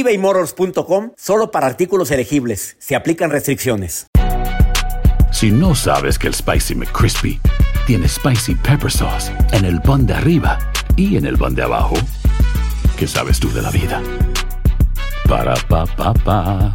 ebaymotors.com solo para artículos elegibles. Se aplican restricciones. Si no sabes que el Spicy McCrispy tiene Spicy Pepper Sauce en el pan de arriba y en el pan de abajo, ¿qué sabes tú de la vida? Para, pa, pa, pa.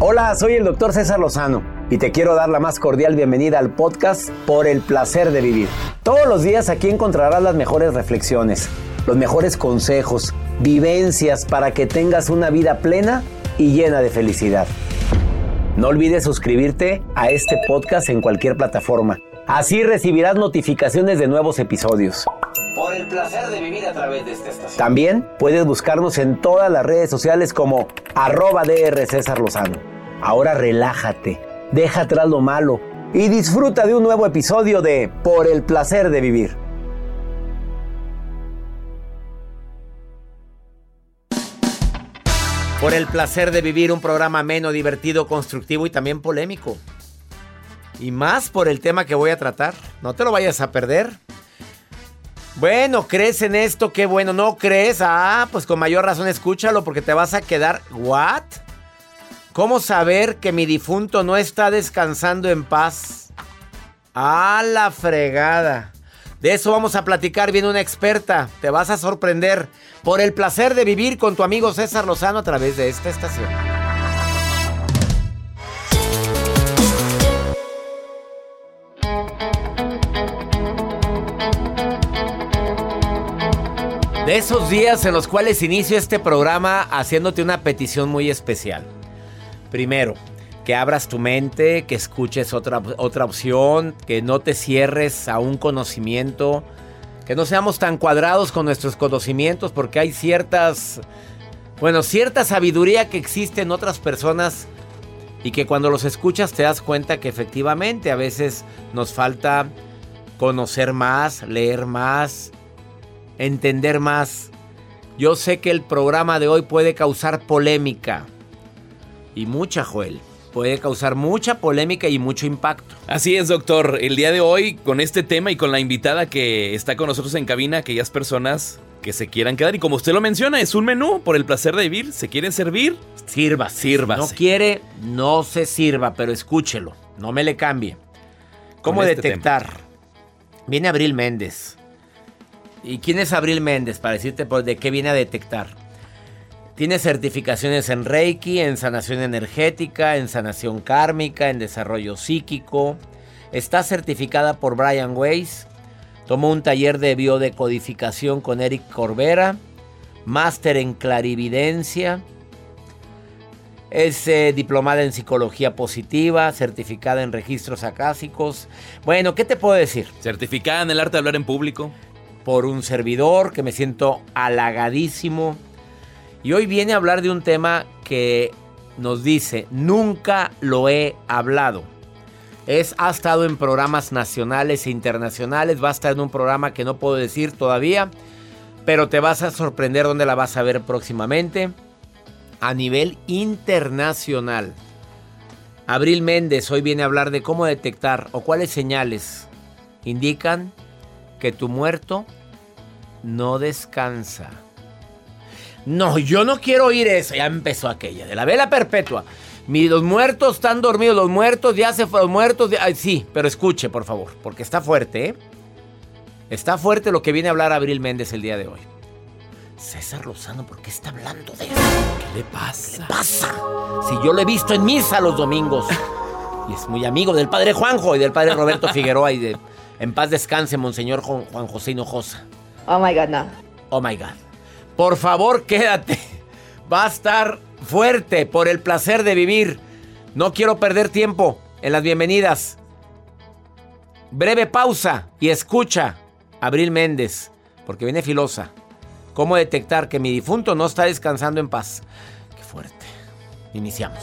Hola, soy el doctor César Lozano y te quiero dar la más cordial bienvenida al podcast Por el placer de vivir. Todos los días aquí encontrarás las mejores reflexiones los mejores consejos, vivencias para que tengas una vida plena y llena de felicidad. No olvides suscribirte a este podcast en cualquier plataforma. Así recibirás notificaciones de nuevos episodios. Por el placer de vivir a través de esta estación. También puedes buscarnos en todas las redes sociales como arroba DR César Lozano. Ahora relájate, deja atrás lo malo y disfruta de un nuevo episodio de Por el placer de vivir. Por el placer de vivir un programa ameno, divertido, constructivo y también polémico. Y más por el tema que voy a tratar. No te lo vayas a perder. Bueno, ¿crees en esto? Qué bueno. ¿No crees? Ah, pues con mayor razón escúchalo porque te vas a quedar... ¿What? ¿Cómo saber que mi difunto no está descansando en paz? A la fregada. De eso vamos a platicar bien una experta. Te vas a sorprender por el placer de vivir con tu amigo César Lozano a través de esta estación. De esos días en los cuales inicio este programa haciéndote una petición muy especial. Primero, que abras tu mente, que escuches otra, otra opción, que no te cierres a un conocimiento que no seamos tan cuadrados con nuestros conocimientos porque hay ciertas, bueno, cierta sabiduría que existe en otras personas y que cuando los escuchas te das cuenta que efectivamente a veces nos falta conocer más, leer más, entender más. Yo sé que el programa de hoy puede causar polémica y mucha, Joel puede causar mucha polémica y mucho impacto. Así es, doctor. El día de hoy, con este tema y con la invitada que está con nosotros en cabina, aquellas personas que se quieran quedar. Y como usted lo menciona, es un menú por el placer de vivir. ¿Se quieren servir? Sirva, sirva. no quiere, no se sirva, pero escúchelo. No me le cambie. ¿Cómo este detectar? Viene Abril Méndez. ¿Y quién es Abril Méndez? Para decirte de qué viene a detectar. Tiene certificaciones en Reiki, en sanación energética, en sanación kármica, en desarrollo psíquico. Está certificada por Brian Weiss. Tomó un taller de biodecodificación con Eric Corbera. Máster en clarividencia. Es eh, diplomada en psicología positiva, certificada en registros acásicos. Bueno, ¿qué te puedo decir? Certificada en el arte de hablar en público. Por un servidor que me siento halagadísimo y hoy viene a hablar de un tema que nos dice, nunca lo he hablado. Es, ha estado en programas nacionales e internacionales, va a estar en un programa que no puedo decir todavía, pero te vas a sorprender dónde la vas a ver próximamente. A nivel internacional. Abril Méndez hoy viene a hablar de cómo detectar o cuáles señales indican que tu muerto no descansa. No, yo no quiero oír eso. Ya empezó aquella, de la vela perpetua. los muertos están dormidos, los muertos ya se fueron, los muertos. sí, pero escuche, por favor, porque está fuerte, ¿eh? Está fuerte lo que viene a hablar Abril Méndez el día de hoy. César Lozano, ¿por qué está hablando de eso? ¿Qué le pasa? ¿Qué le pasa? Si yo lo he visto en misa los domingos. Y es muy amigo del padre Juanjo y del padre Roberto Figueroa y de en paz descanse, Monseñor Juan José Hinojosa. Oh my God, no. Oh my God. Por favor, quédate. Va a estar fuerte por el placer de vivir. No quiero perder tiempo en las bienvenidas. Breve pausa y escucha Abril Méndez, porque viene filosa. ¿Cómo detectar que mi difunto no está descansando en paz? Qué fuerte. Iniciamos.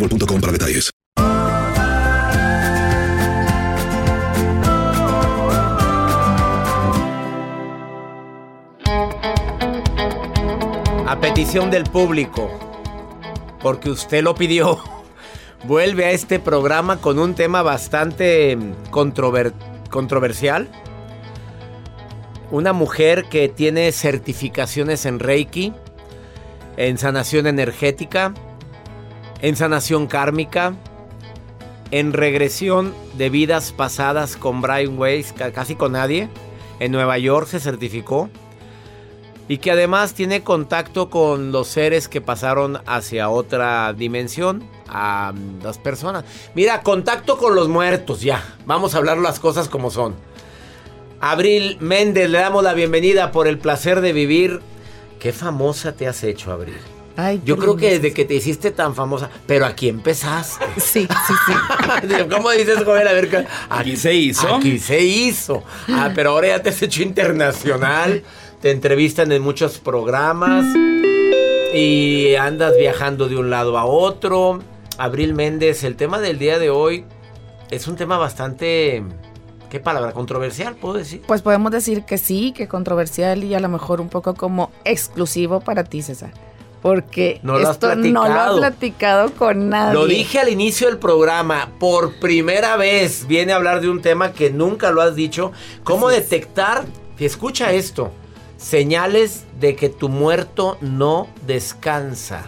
detalles. A petición del público, porque usted lo pidió, vuelve a este programa con un tema bastante controver- controversial. Una mujer que tiene certificaciones en Reiki, en sanación energética, en sanación kármica, en regresión de vidas pasadas con Brian Weiss, ca- casi con nadie. En Nueva York se certificó. Y que además tiene contacto con los seres que pasaron hacia otra dimensión, a las personas. Mira, contacto con los muertos, ya. Vamos a hablar las cosas como son. Abril Méndez, le damos la bienvenida por el placer de vivir. Qué famosa te has hecho, Abril. Ay, Yo creo que desde que te hiciste tan famosa, pero aquí empezaste. Sí, sí, sí. ¿Cómo dices, joven? A ver, ¿qué- Aquí se hizo. Aquí se hizo. Ah, pero ahora ya te has hecho internacional. Te entrevistan en muchos programas. Y andas viajando de un lado a otro. Abril Méndez, el tema del día de hoy es un tema bastante. ¿Qué palabra? Controversial, puedo decir. Pues podemos decir que sí, que controversial y a lo mejor un poco como exclusivo para ti, César. Porque No lo has esto no lo has platicado con nadie. Lo dije al inicio del programa, por primera vez viene a hablar de un tema que nunca lo has dicho. ¿Cómo Así es. detectar? Y escucha esto. Señales de que tu muerto no descansa.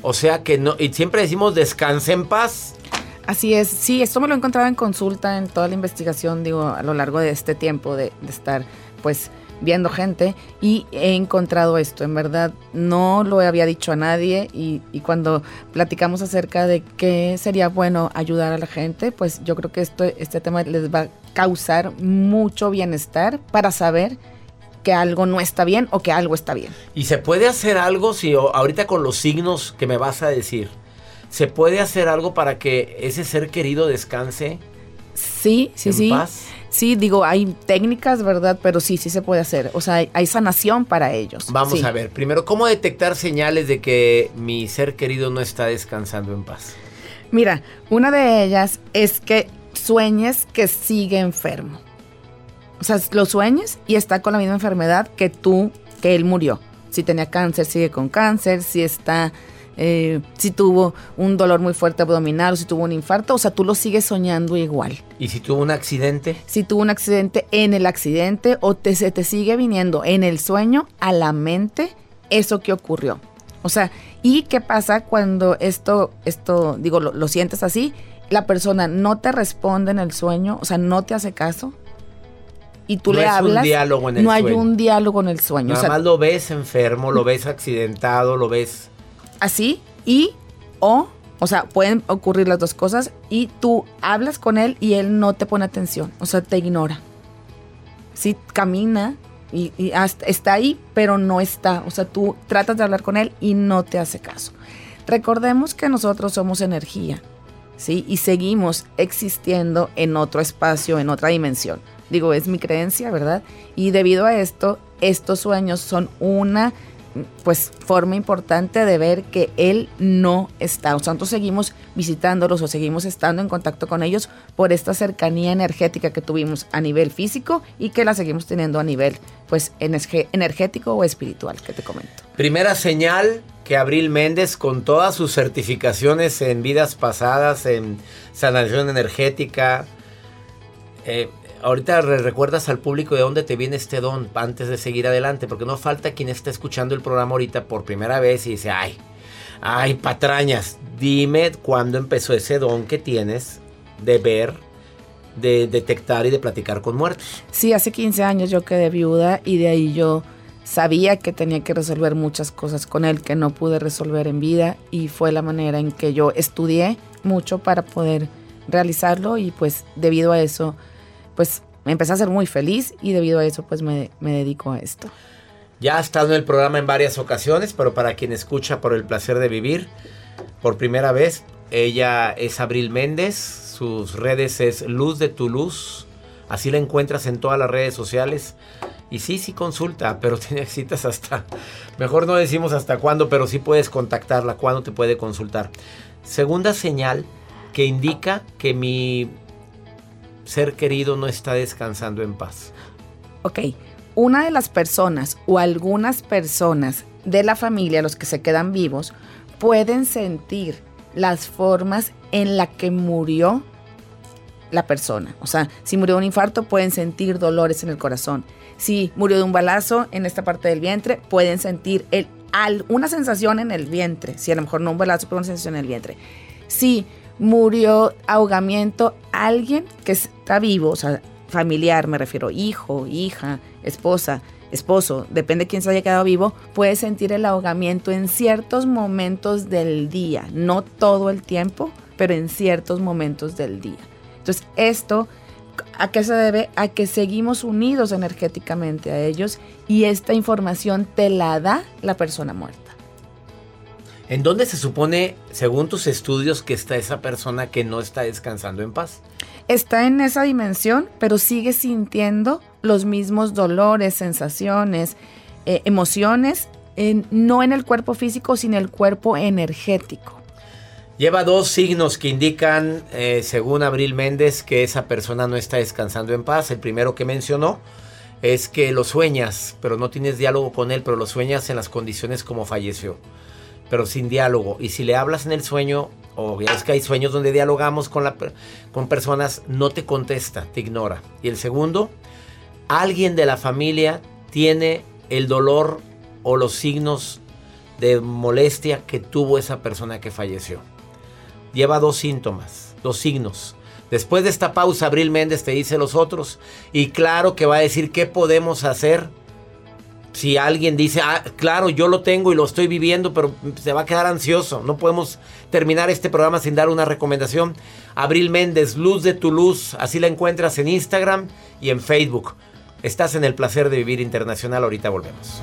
O sea que no, y siempre decimos descanse en paz. Así es, sí, esto me lo he encontrado en consulta en toda la investigación, digo, a lo largo de este tiempo de, de estar, pues, viendo gente y he encontrado esto, en verdad, no lo había dicho a nadie y, y cuando platicamos acerca de qué sería bueno ayudar a la gente, pues yo creo que esto, este tema les va a causar mucho bienestar para saber que algo no está bien o que algo está bien. Y se puede hacer algo si ahorita con los signos que me vas a decir, se puede hacer algo para que ese ser querido descanse Sí, sí, en sí. paz. Sí, digo, hay técnicas, ¿verdad? Pero sí, sí se puede hacer. O sea, hay, hay sanación para ellos. Vamos Sí. a ver, primero, ¿cómo detectar señales de que mi ser querido no está descansando en paz? Mira, una de ellas es que sueñes que sigue enfermo. O sea, lo sueñes y está con la misma enfermedad que tú, que él murió. Si tenía cáncer, sigue con cáncer. Si está, eh, si tuvo un dolor muy fuerte abdominal o si tuvo un infarto, o sea, tú lo sigues soñando igual. ¿Y si tuvo un accidente? Si tuvo un accidente en el accidente o te, se te sigue viniendo en el sueño a la mente eso que ocurrió. O sea, ¿y qué pasa cuando esto, esto digo, lo, lo sientes así? La persona no te responde en el sueño, o sea, no te hace caso. y tú No le es un hablas, diálogo en el no hay sueño. un diálogo en el sueño. O Nada sea, más lo ves enfermo, lo ves accidentado, lo ves... así y o, o sea, pueden ocurrir las dos cosas y tú hablas con él y él no te pone atención, o sea, te ignora. Sí, camina y, está ahí, pero no está. O sea, tú tratas de hablar con él y no te hace caso. Recordemos que nosotros somos energía, ¿sí? Y seguimos existiendo en otro espacio, en otra dimensión. Digo, es mi creencia, ¿verdad? Y debido a esto, estos sueños son una pues forma importante de ver que él no está. O sea, nosotros seguimos visitándolos o seguimos estando en contacto con ellos por esta cercanía energética que tuvimos a nivel físico y que la seguimos teniendo a nivel pues energético o espiritual que te comento. Primera señal que Abril Méndez, con todas sus certificaciones en vidas pasadas, en sanación energética, eh, ahorita re- recuerdas al público de dónde te viene este don antes de seguir adelante, porque no falta quien esté escuchando el programa ahorita por primera vez y dice, ay, ay, patrañas, dime cuándo empezó ese don que tienes de ver, de detectar y de platicar con muertos. Sí, hace 15 años yo quedé viuda y de ahí yo sabía que tenía que resolver muchas cosas con él que no pude resolver en vida y fue la manera en que yo estudié mucho para poder realizarlo y pues debido a eso pues me empecé a ser muy feliz y debido a eso pues me, me dedico a esto. Ya ha estado en el programa en varias ocasiones, pero para quien escucha por el placer de vivir, por primera vez, ella es Abril Méndez, sus redes es Luz de tu Luz, así la encuentras en todas las redes sociales. Y sí, sí consulta, pero tiene citas hasta, mejor no decimos hasta cuándo, pero sí puedes contactarla, cuándo te puede consultar. Segunda señal que indica que mi ser querido no está descansando en paz. Ok, una de las personas o algunas personas de la familia, los que se quedan vivos, pueden sentir las formas en la que murió la persona. O sea, si murió de un infarto, pueden sentir dolores en el corazón. Si murió de un balazo en esta parte del vientre, pueden sentir el, al- una sensación en el vientre. Si a lo mejor no un balazo, pero una sensación en el vientre. Si murió ahogamiento, alguien que está vivo, o sea, familiar, me refiero, hijo, hija, esposa, esposo, depende de quién se haya quedado vivo, puede sentir el ahogamiento en ciertos momentos del día, no todo el tiempo, pero en ciertos momentos del día. Entonces, esto, ¿a qué se debe? A que seguimos unidos energéticamente a ellos y esta información te la da la persona muerta. ¿En dónde se supone, según tus estudios, que está esa persona que no está descansando en paz? está en esa dimensión, pero sigue sintiendo los mismos dolores, sensaciones, eh, emociones, en- no en el cuerpo físico, sino en el cuerpo energético. Lleva dos signos que indican, eh, según Abril Méndez, que esa persona no está descansando en paz. El primero que mencionó es que lo sueñas, pero no tienes diálogo con él, pero lo sueñas en las condiciones como falleció, pero sin diálogo. Y si le hablas en el sueño, o es que hay sueños donde dialogamos con, la, con personas, no te contesta, te ignora. Y el segundo, alguien de la familia tiene el dolor o los signos de molestia que tuvo esa persona que falleció. Lleva dos síntomas, dos signos. Después de esta pausa, Abril Méndez te dice los otros. Y claro que va a decir qué podemos hacer. Si alguien dice, ah, claro, yo lo tengo y lo estoy viviendo, pero se va a quedar ansioso. No podemos terminar este programa sin dar una recomendación. Abril Méndez, Luz de tu Luz. Así la encuentras en Instagram y en Facebook. Estás en el placer de vivir internacional. Ahorita volvemos.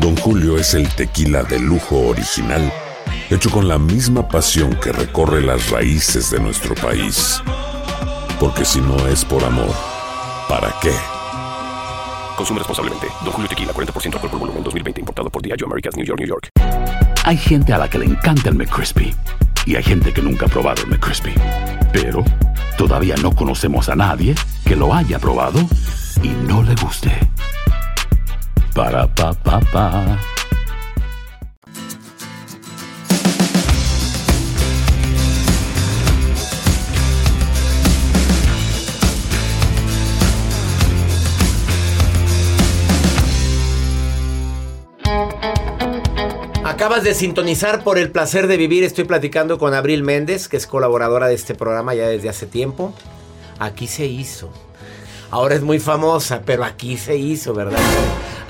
Don Julio es el tequila de lujo original, hecho con la misma pasión que recorre las raíces de nuestro país. Porque si no es por amor, ¿para qué? Consume responsablemente. Don Julio Tequila, 40% alcohol por volumen, 2020. Importado por Diageo Americas, New York, New York. Hay gente a la que le encanta el McCrispy y hay gente que nunca ha probado el McCrispy. Pero todavía no conocemos a nadie que lo haya probado y no le guste. Para pa. Acabas de sintonizar por el placer de vivir. Estoy platicando con Abril Méndez, que es colaboradora de este programa ya desde hace tiempo. Aquí se hizo. Ahora es muy famosa, pero aquí se hizo, ¿verdad?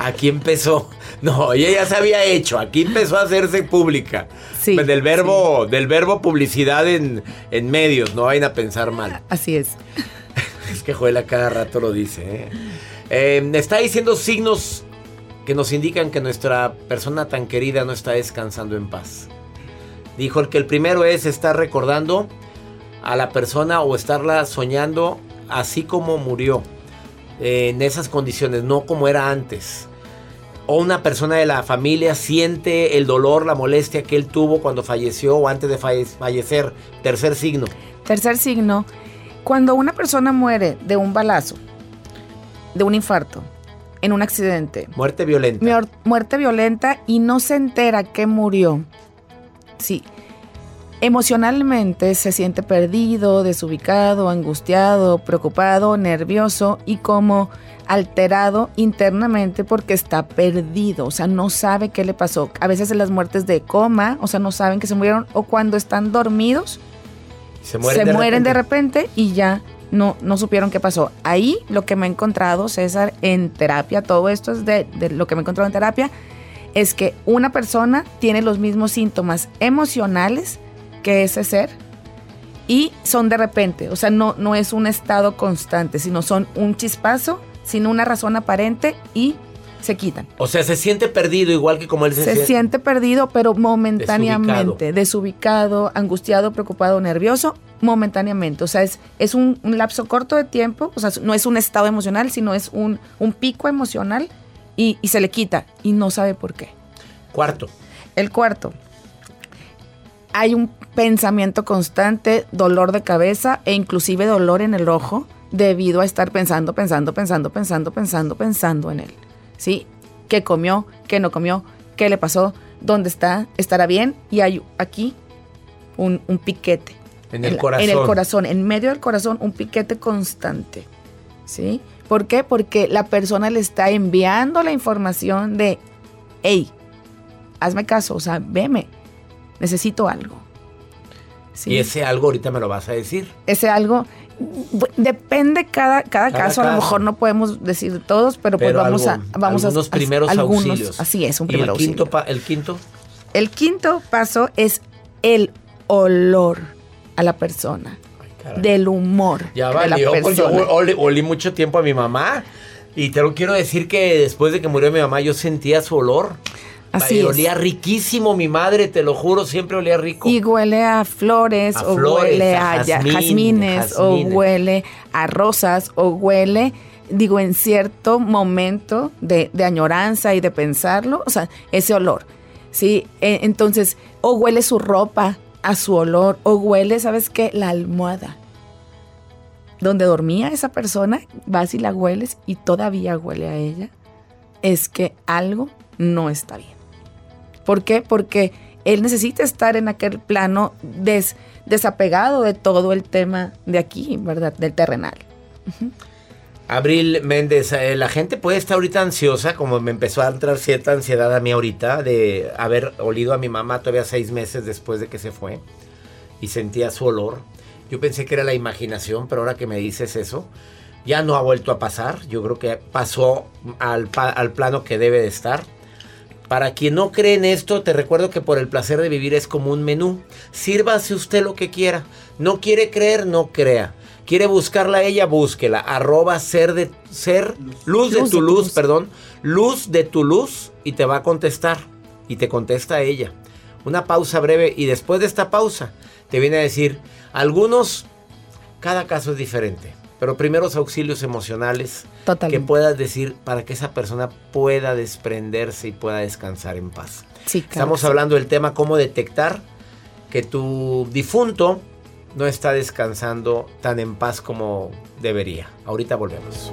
Aquí empezó. No, ella ya se había hecho. Aquí empezó a hacerse pública. Sí, Del verbo, del verbo publicidad en, en medios. No vayan a pensar mal. Así es. Es que Joel a cada rato lo dice. ¿eh? Eh, está diciendo signos que nos indican que nuestra persona tan querida no está descansando en paz. Dijo el que el primero es estar recordando a la persona o estarla soñando así como murió, eh, en esas condiciones, no como era antes. O una persona de la familia siente el dolor, la molestia que él tuvo cuando falleció o antes de falle- fallecer. Tercer signo. Tercer signo, cuando una persona muere de un balazo, de un infarto, en un accidente, Muerte violenta. muer- muerte violenta y no se entera que murió, sí, emocionalmente se siente perdido, desubicado, angustiado, preocupado, nervioso y como alterado internamente porque está perdido, o sea, no sabe qué le pasó. A veces en las muertes de coma, o sea, no saben que se murieron o cuando están dormidos Se mueren, se de, mueren de repente. repente y ya no, no supieron qué pasó. Ahí lo que me he encontrado, César, en terapia, todo esto es de, de lo que me he encontrado en terapia, es que una persona tiene los mismos síntomas emocionales que ese ser y son de repente, o sea, no, no es un estado constante, sino son un chispazo sin una razón aparente y se quitan. O sea, se siente perdido igual que como él se, Se siente. siente perdido, pero momentáneamente, desubicado. angustiado, preocupado, nervioso, momentáneamente. O sea, es, es un, un lapso corto de tiempo, o sea, no es un estado emocional, sino es un, un pico emocional y, y se le quita y no sabe por qué. Cuarto. El cuarto, hay un pensamiento constante, dolor de cabeza e inclusive dolor en el ojo debido a estar pensando, pensando, pensando, pensando, pensando, pensando en él. ¿Sí? ¿Qué comió? ¿Qué no comió? ¿Qué le pasó? ¿Dónde está? ¿Estará bien? Y hay aquí un, un piquete. En el corazón. En el corazón, en medio del corazón, un piquete constante. ¿Sí? ¿Por qué? Porque la persona le está enviando la información de, hey, hazme caso, o sea, veme, necesito algo. ¿Sí? Y ese algo ahorita me lo vas a decir. Ese algo, depende cada, cada, Cada caso, a lo mejor no podemos decir todos, pero, pues vamos a... Vamos algunos a, primeros algunos, auxilios. Así es, un ¿Y primer el auxilio. quinto, el quinto? El quinto paso es el olor a la persona, del humor Ya de la valió, pues yo olí mucho tiempo a mi mamá. Y te lo quiero decir que después de que murió mi mamá, yo sentía su olor. Así olía riquísimo mi madre, te lo juro, siempre olía rico. Y huele a flores, A o flores, huele a a, jazmín, jazmines, jazmines. o huele a rosas, o huele, digo, en cierto momento de, de añoranza y de pensarlo, o sea, ese olor. Sí, E- entonces, o huele su ropa a su olor, o huele, ¿sabes qué? La almohada. Donde dormía esa persona, vas y la hueles y todavía huele a ella, es que algo no está bien. ¿Por qué? Porque él necesita estar en aquel plano des- desapegado de todo el tema de aquí, ¿verdad? Del terrenal. Abril Méndez, eh, la gente puede estar ahorita ansiosa, como me empezó a entrar cierta ansiedad a mí ahorita, de haber olido a mi mamá todavía seis meses después de que se fue y sentía su olor. Yo pensé que era la imaginación, pero ahora que me dices eso, ya no ha vuelto a pasar. Yo creo que pasó al, al plano que debe de estar. Para quien no cree en esto, te recuerdo que por el placer de vivir es como un menú. Sírvase usted lo que quiera. No quiere creer, no crea. quiere buscarla a ella, búsquela. Arroba ser de ser, luz, de tu luz, perdón. Luz de tu luz y te va a contestar. Y te contesta ella. Una pausa breve y después de esta pausa te viene a decir, algunos, cada caso es diferente. Pero primeros auxilios emocionales que puedas decir para que esa persona pueda desprenderse y pueda descansar en paz. Sí, Estamos hablando del tema cómo detectar que tu difunto no está descansando tan en paz como debería. Ahorita volvemos.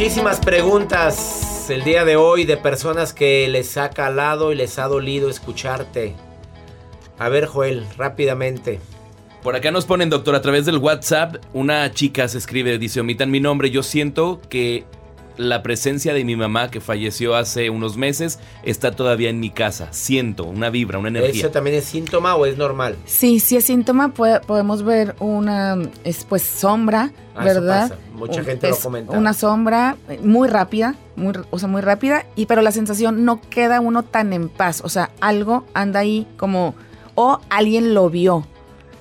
Muchísimas preguntas el día de hoy de personas que les ha calado y les ha dolido escucharte. A ver, Joel, rápidamente. Por acá nos ponen, doctor, a través del WhatsApp, una chica se escribe, dice, omitan mi nombre, yo siento que la presencia de mi mamá que falleció hace unos meses está todavía en mi casa. Siento una vibra, una energía. ¿Eso también es síntoma o es normal? Sí, si es síntoma, podemos ver una es, pues, sombra, Ah, eso ¿verdad? pasa. Mucha gente lo Es comenta. Una sombra eh, muy rápida, muy, o sea, muy rápida, y pero la sensación no queda uno tan en paz. O sea, algo anda ahí como, o alguien lo vio.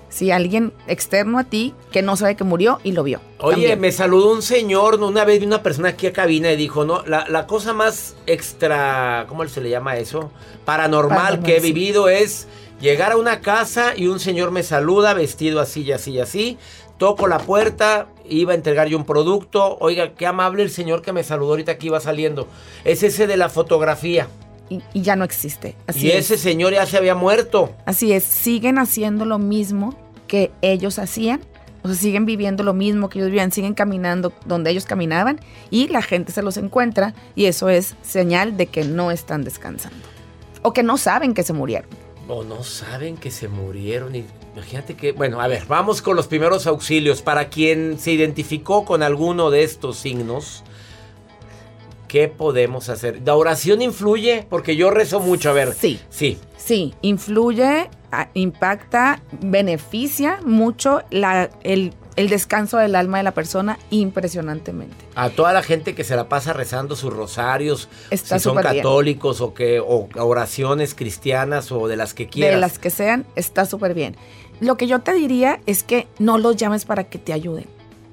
Si alguien externo a ti que no sabe que murió y lo vio. Oye, también. me saludó un señor, una vez vi una persona aquí a cabina y dijo, no, la, la cosa más extra, ¿cómo se le llama eso? Paranormal, Paranormal, que he sí. vivido es llegar a una casa y un señor me saluda vestido así y así y así. Toco la puerta, iba a entregar yo un producto. Oiga, qué amable el señor que me saludó ahorita que iba saliendo. Es ese de la fotografía. Y, y ya no existe. Así y es. ese señor ya se había muerto. Así es, siguen haciendo lo mismo que ellos hacían. O sea, siguen viviendo lo mismo que ellos vivían, siguen caminando donde ellos caminaban y la gente se los encuentra y eso es señal de que no están descansando. O que no saben que se murieron. O no saben que se murieron. Y imagínate que. Bueno, a ver, vamos con los primeros auxilios. Para quien se identificó con alguno de estos signos, ¿qué podemos hacer? ¿La oración influye? Porque yo rezo mucho. A ver. Sí. Sí. Sí, influye, a- impacta, beneficia mucho la- el, el descanso del alma de la persona impresionantemente. A toda la gente que se la pasa rezando sus rosarios, Está si son bien. católicos o que o oraciones cristianas o de las que quieras. De las que sean, está súper bien. Lo que yo te diría es que no los llames para que te ayuden.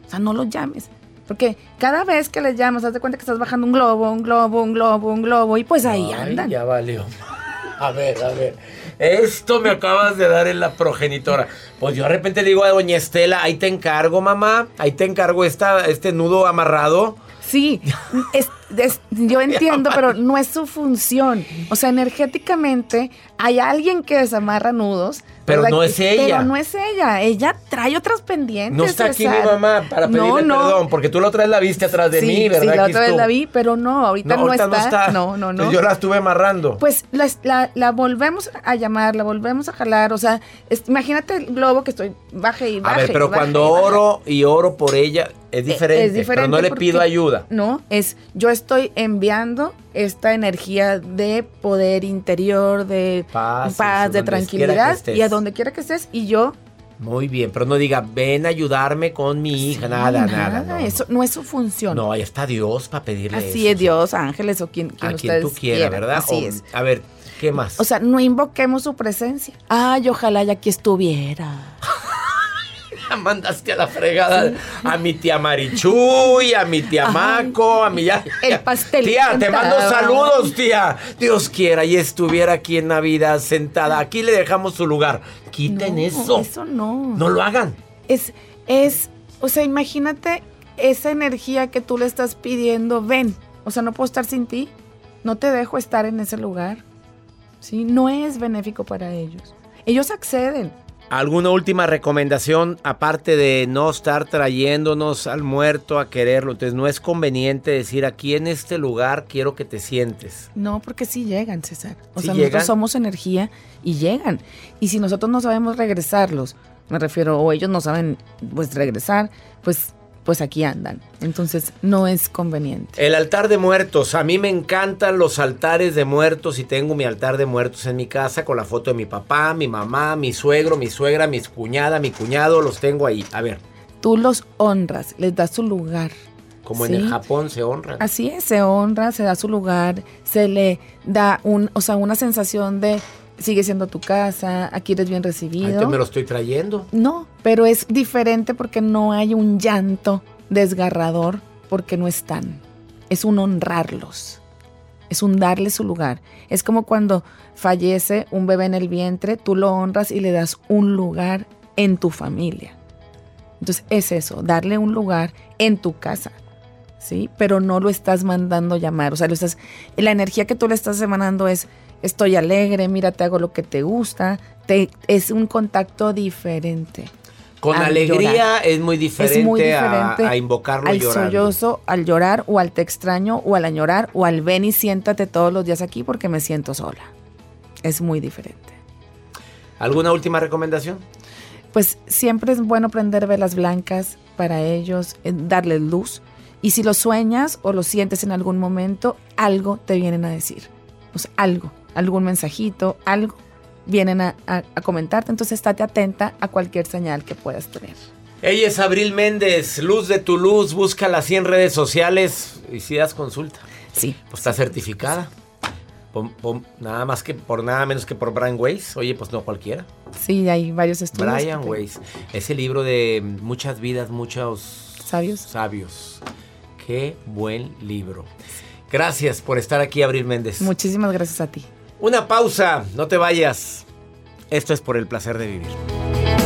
O sea, no los llames. Porque cada vez que les llamas, haz de cuenta que estás bajando un globo, un globo, un globo, un globo, y pues ahí Ay, andan. Ya valió. A ver, a ver. Esto me acabas de dar en la progenitora. Pues yo de repente digo a doña Estela, ahí te encargo, mamá. Ahí te encargo esta, este nudo amarrado. Sí, es- yo entiendo, pero no es su función. O sea, energéticamente hay alguien que desamarra nudos. Pero ¿verdad? no es ella. Pero no es ella. Ella trae otras pendientes. No está aquí mi mamá para No, pedirle no. perdón, porque tú la otra vez la viste atrás de sí, mí, ¿verdad? Sí, la otra vez la vi, pero no, ahorita no, ahorita está. No, no, no. Yo la estuve amarrando. Pues la, la- la volvemos a llamar, la volvemos a jalar. O sea, es- imagínate el globo que estoy baje y a baje. ver, pero y baje cuando y oro y oro por ella, es diferente. Es diferente pero no le pido ayuda. No, es yo estoy enviando esta energía de poder interior, de Paz, de tranquilidad y a donde quiera que estés y yo Muy bien, pero no diga, ven a ayudarme con mi hija. nada, nada. No, eso no es su función. no, ahí está Dios para pedirle Así eso. es Dios, ángeles o quien, quien A quien tú quieras, quieran. ¿verdad? Así O- es. A ver, ¿qué más? O sea, no invoquemos su presencia. Ay, ojalá ya aquí estuviera. mandaste a la fregada a mi tía Marichuy, a mi tía Maco, a mi ya. El pastel Tía, te mando saludos, tía. Dios quiera y estuviera aquí en Navidad sentada. Aquí le dejamos su lugar. Quiten No, eso. Eso no. No lo hagan. Es, es, o sea, imagínate esa energía que tú le estás pidiendo, ven, o sea, no puedo estar sin ti, no te dejo estar en ese lugar, ¿sí? No es benéfico para ellos. Ellos acceden. ¿Alguna última recomendación aparte de no estar trayéndonos al muerto a quererlo? Entonces no es conveniente decir aquí en este lugar quiero que te sientes. No, porque sí llegan, César. O ¿Sí sea, llegan? nosotros somos energía y llegan. Y si nosotros no sabemos regresarlos, me refiero, o ellos no saben pues regresar, pues, pues aquí andan. Entonces, no es conveniente. El altar de muertos. A mí me encantan los altares de muertos y tengo mi altar de muertos en mi casa con la foto de mi papá, mi mamá, mi suegro, mi suegra, mi cuñada, mi cuñado. Los tengo ahí. A ver, Tú los honras, les das su lugar. como en el Japón se honran. Así es, se honra, se da su lugar, se le da un, o sea, una sensación de sigue siendo tu casa, aquí eres bien Ahí recibido. te me lo estoy trayendo. No, pero es diferente porque no hay un llanto desgarrador porque no están. Es un honrarlos. Es un darle su lugar. Es como cuando fallece un bebé en el vientre, tú lo honras y le das un lugar en tu familia. Entonces es eso, darle un lugar en tu casa. ¿Sí? Pero no lo estás mandando llamar. O sea, lo estás, la energía que tú le estás emanando es estoy alegre, mira, te hago lo que te gusta. Te, es un contacto diferente. Con al alegría llorar. es muy diferente, Es muy a- diferente a, invocarlo al llorando. sollozo, al llorar o al te extraño o al añorar o al ven y siéntate todos los días aquí porque me siento sola. Es muy diferente. ¿Alguna última recomendación? Pues siempre es bueno prender velas blancas para ellos, eh, darles luz. Y si lo sueñas o lo sientes en algún momento, algo te vienen a decir. Sea, algo, algún mensajito, algo vienen a, a- a comentarte. Entonces estate atenta a cualquier señal que puedas tener. Ella es Abril Méndez, Luz de tu Luz. Búscala así en redes sociales y si das consulta. Sí. Pues está certificada. Nada más que por nada menos que por Brian Weiss. Oye, pues no cualquiera. Sí, hay varios estudios. Brian que- Weiss. Ese libro de muchas vidas, muchos Sabios. sabios. Qué buen libro. Gracias por estar aquí, Abril Méndez. Muchísimas gracias a ti. Una pausa, no te vayas. Esto es por el placer de vivir.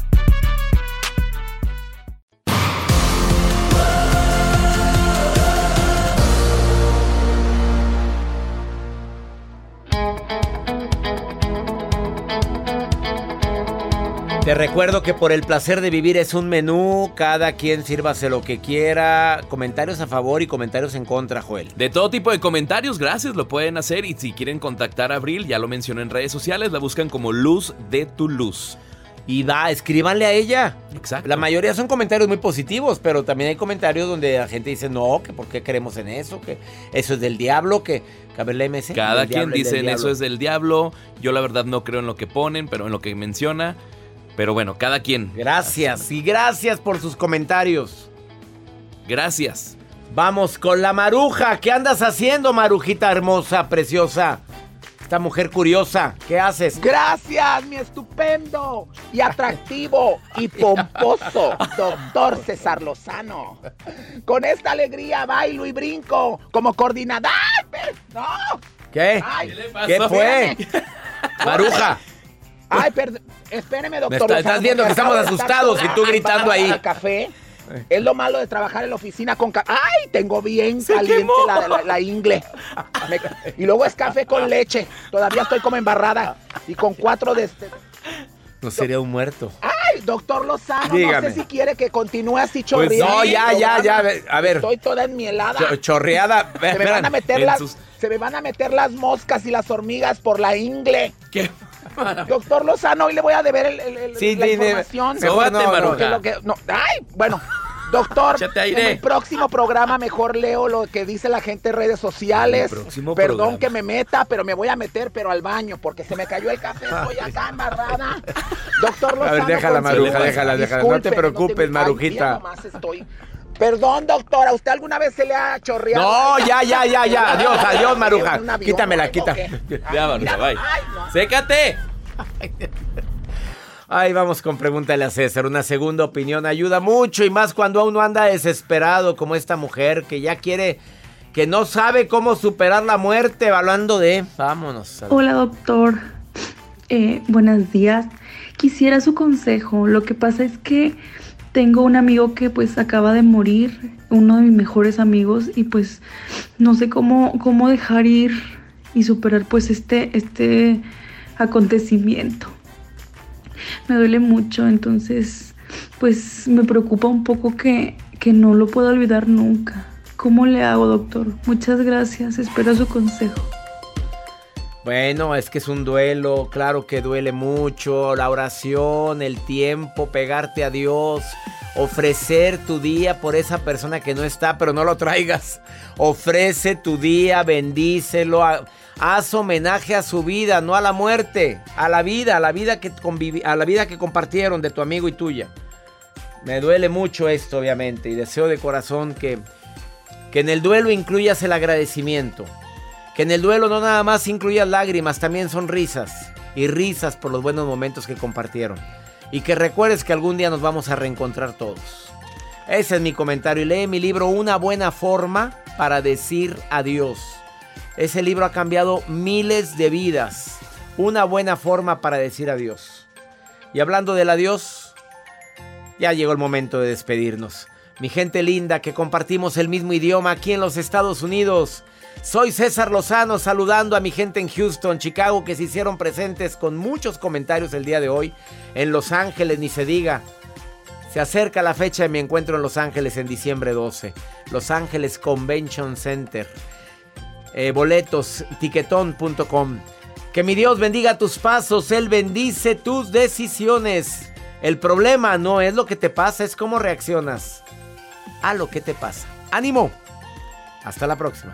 Te recuerdo que por el placer de vivir es un menú, cada quien sírvase lo que quiera. Comentarios a favor y comentarios en contra, Joel. De todo tipo de comentarios, gracias, lo pueden hacer. Y si quieren contactar a Abril, ya lo mencioné en redes sociales, la buscan como Luz de tu Luz. Y va, escríbanle a ella. Exacto. La mayoría son comentarios muy positivos, pero también hay comentarios donde la gente dice, no, que por qué creemos en eso, que eso es del diablo, que, que a ver la MC. Cada quien diablo, dice eso diablo". es del diablo. Yo la verdad no creo en lo que ponen, pero en lo que menciona. Pero bueno, cada quien. Gracias y gracias por sus comentarios. Gracias. Vamos con la maruja. ¿Qué andas haciendo, marujita hermosa, preciosa? Esta mujer curiosa. ¿Qué haces? Gracias, mi estupendo y atractivo y pomposo doctor César Lozano. Con esta alegría bailo y brinco como coordinador. ¡Ay, pe- ¡No! ¿Qué? Ay, ¿Qué fue? Maruja. Ay, perdón. Espéreme, doctor. está- estás viendo que estamos asustados y tú gritando ahí. café. Es lo malo de trabajar en la oficina con café. ¡Ay! Tengo bien Se caliente la, la- la ingle. Me- y luego es café con leche. Todavía estoy como embarrada. Y con cuatro de este. No sería un muerto. Ay, doctor Lozano, Dígame. no sé si quiere que continúe así Pues chorreando. no, ya, ya, ya. a ver. Estoy toda enmielada. Cho- chorreada. Se me van a meter las, sus- se me van a meter las moscas y las hormigas por la ingle. ¿Qué? Doctor Lozano, hoy le voy a deber el, el- el- Sí, la información. Mejor no, lo que- no, ay, bueno. Doctor, en el próximo programa mejor leo lo que dice la gente en redes sociales. En el próximo Perdón programa. que me meta, pero me voy a meter, pero al baño, porque se me cayó el café, estoy acá embarrada. Doctor Lozano. A ver, déjala, Maruja, déjala, déjala. No te preocupes, ay, Marujita. mira, nomás estoy. Perdón, doctora, ¿usted alguna vez se le ha chorreado? No, ya, ya, ya, ya. Adiós, adiós, Maruja. Quítamela, ¿o quita. qué? Ya, Maruja, bye. Ay, no. ¡Sécate! Ay, vamos con pregúntale a César. Una segunda opinión ayuda mucho y más cuando uno anda desesperado como esta mujer que ya quiere, que no sabe cómo superar la muerte, hablando de... Vámonos. Hola doctor, Eh, buenos días. Quisiera su consejo. Lo que pasa es que tengo un amigo que pues acaba de morir, uno de mis mejores amigos, y pues no sé cómo, cómo dejar ir y superar pues este, este acontecimiento. Me duele mucho, entonces pues me preocupa un poco que, que no lo puedo olvidar nunca. ¿Cómo le hago, doctor? Muchas gracias, espero su consejo. Bueno, es que es un duelo, claro que duele mucho, la oración, el tiempo, pegarte a Dios, ofrecer tu día por esa persona que no está, pero no lo traigas. Ofrece tu día, bendícelo, ha- haz homenaje a su vida, no a la muerte, a la vida, a la vida que a la vida que compartieron de tu amigo y tuya. Me duele mucho esto, obviamente, y deseo de corazón que que en el duelo incluyas el agradecimiento. Que en el duelo no nada más incluyas lágrimas, también sonrisas y risas por los buenos momentos que compartieron. Y que recuerdes que algún día nos vamos a reencontrar todos. Ese es mi comentario y lee mi libro Una buena forma para decir adiós. Ese libro ha cambiado miles de vidas. Una buena forma para decir adiós. Y hablando del adiós, ya llegó el momento de despedirnos. Mi gente linda que compartimos el mismo idioma aquí en los Estados Unidos. Soy César Lozano saludando a mi gente en Houston, Chicago que se hicieron presentes con muchos comentarios el día de hoy. En Los Ángeles, ni se diga. Se acerca la fecha de mi encuentro en Los Ángeles en diciembre 12. Los Ángeles Convention Center. Eh, boletos, tiquetón.com. Que mi Dios bendiga tus pasos, Él bendice tus decisiones. El problema no es lo que te pasa, es cómo reaccionas a lo que te pasa. ¡Ánimo! Hasta la próxima.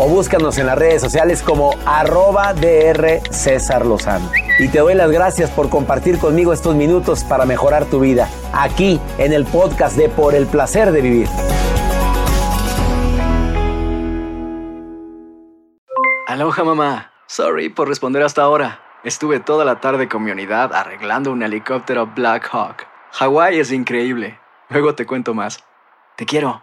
o búscanos en las redes sociales como arroba DR César Lozano. Y te doy las gracias por compartir conmigo estos minutos para mejorar tu vida, aquí en el podcast de Por el Placer de Vivir. Aloha mamá. Sorry por responder hasta ahora. Estuve toda la tarde con mi unidad arreglando un helicóptero Black Hawk. Hawái es increíble. Luego te cuento más. Te quiero.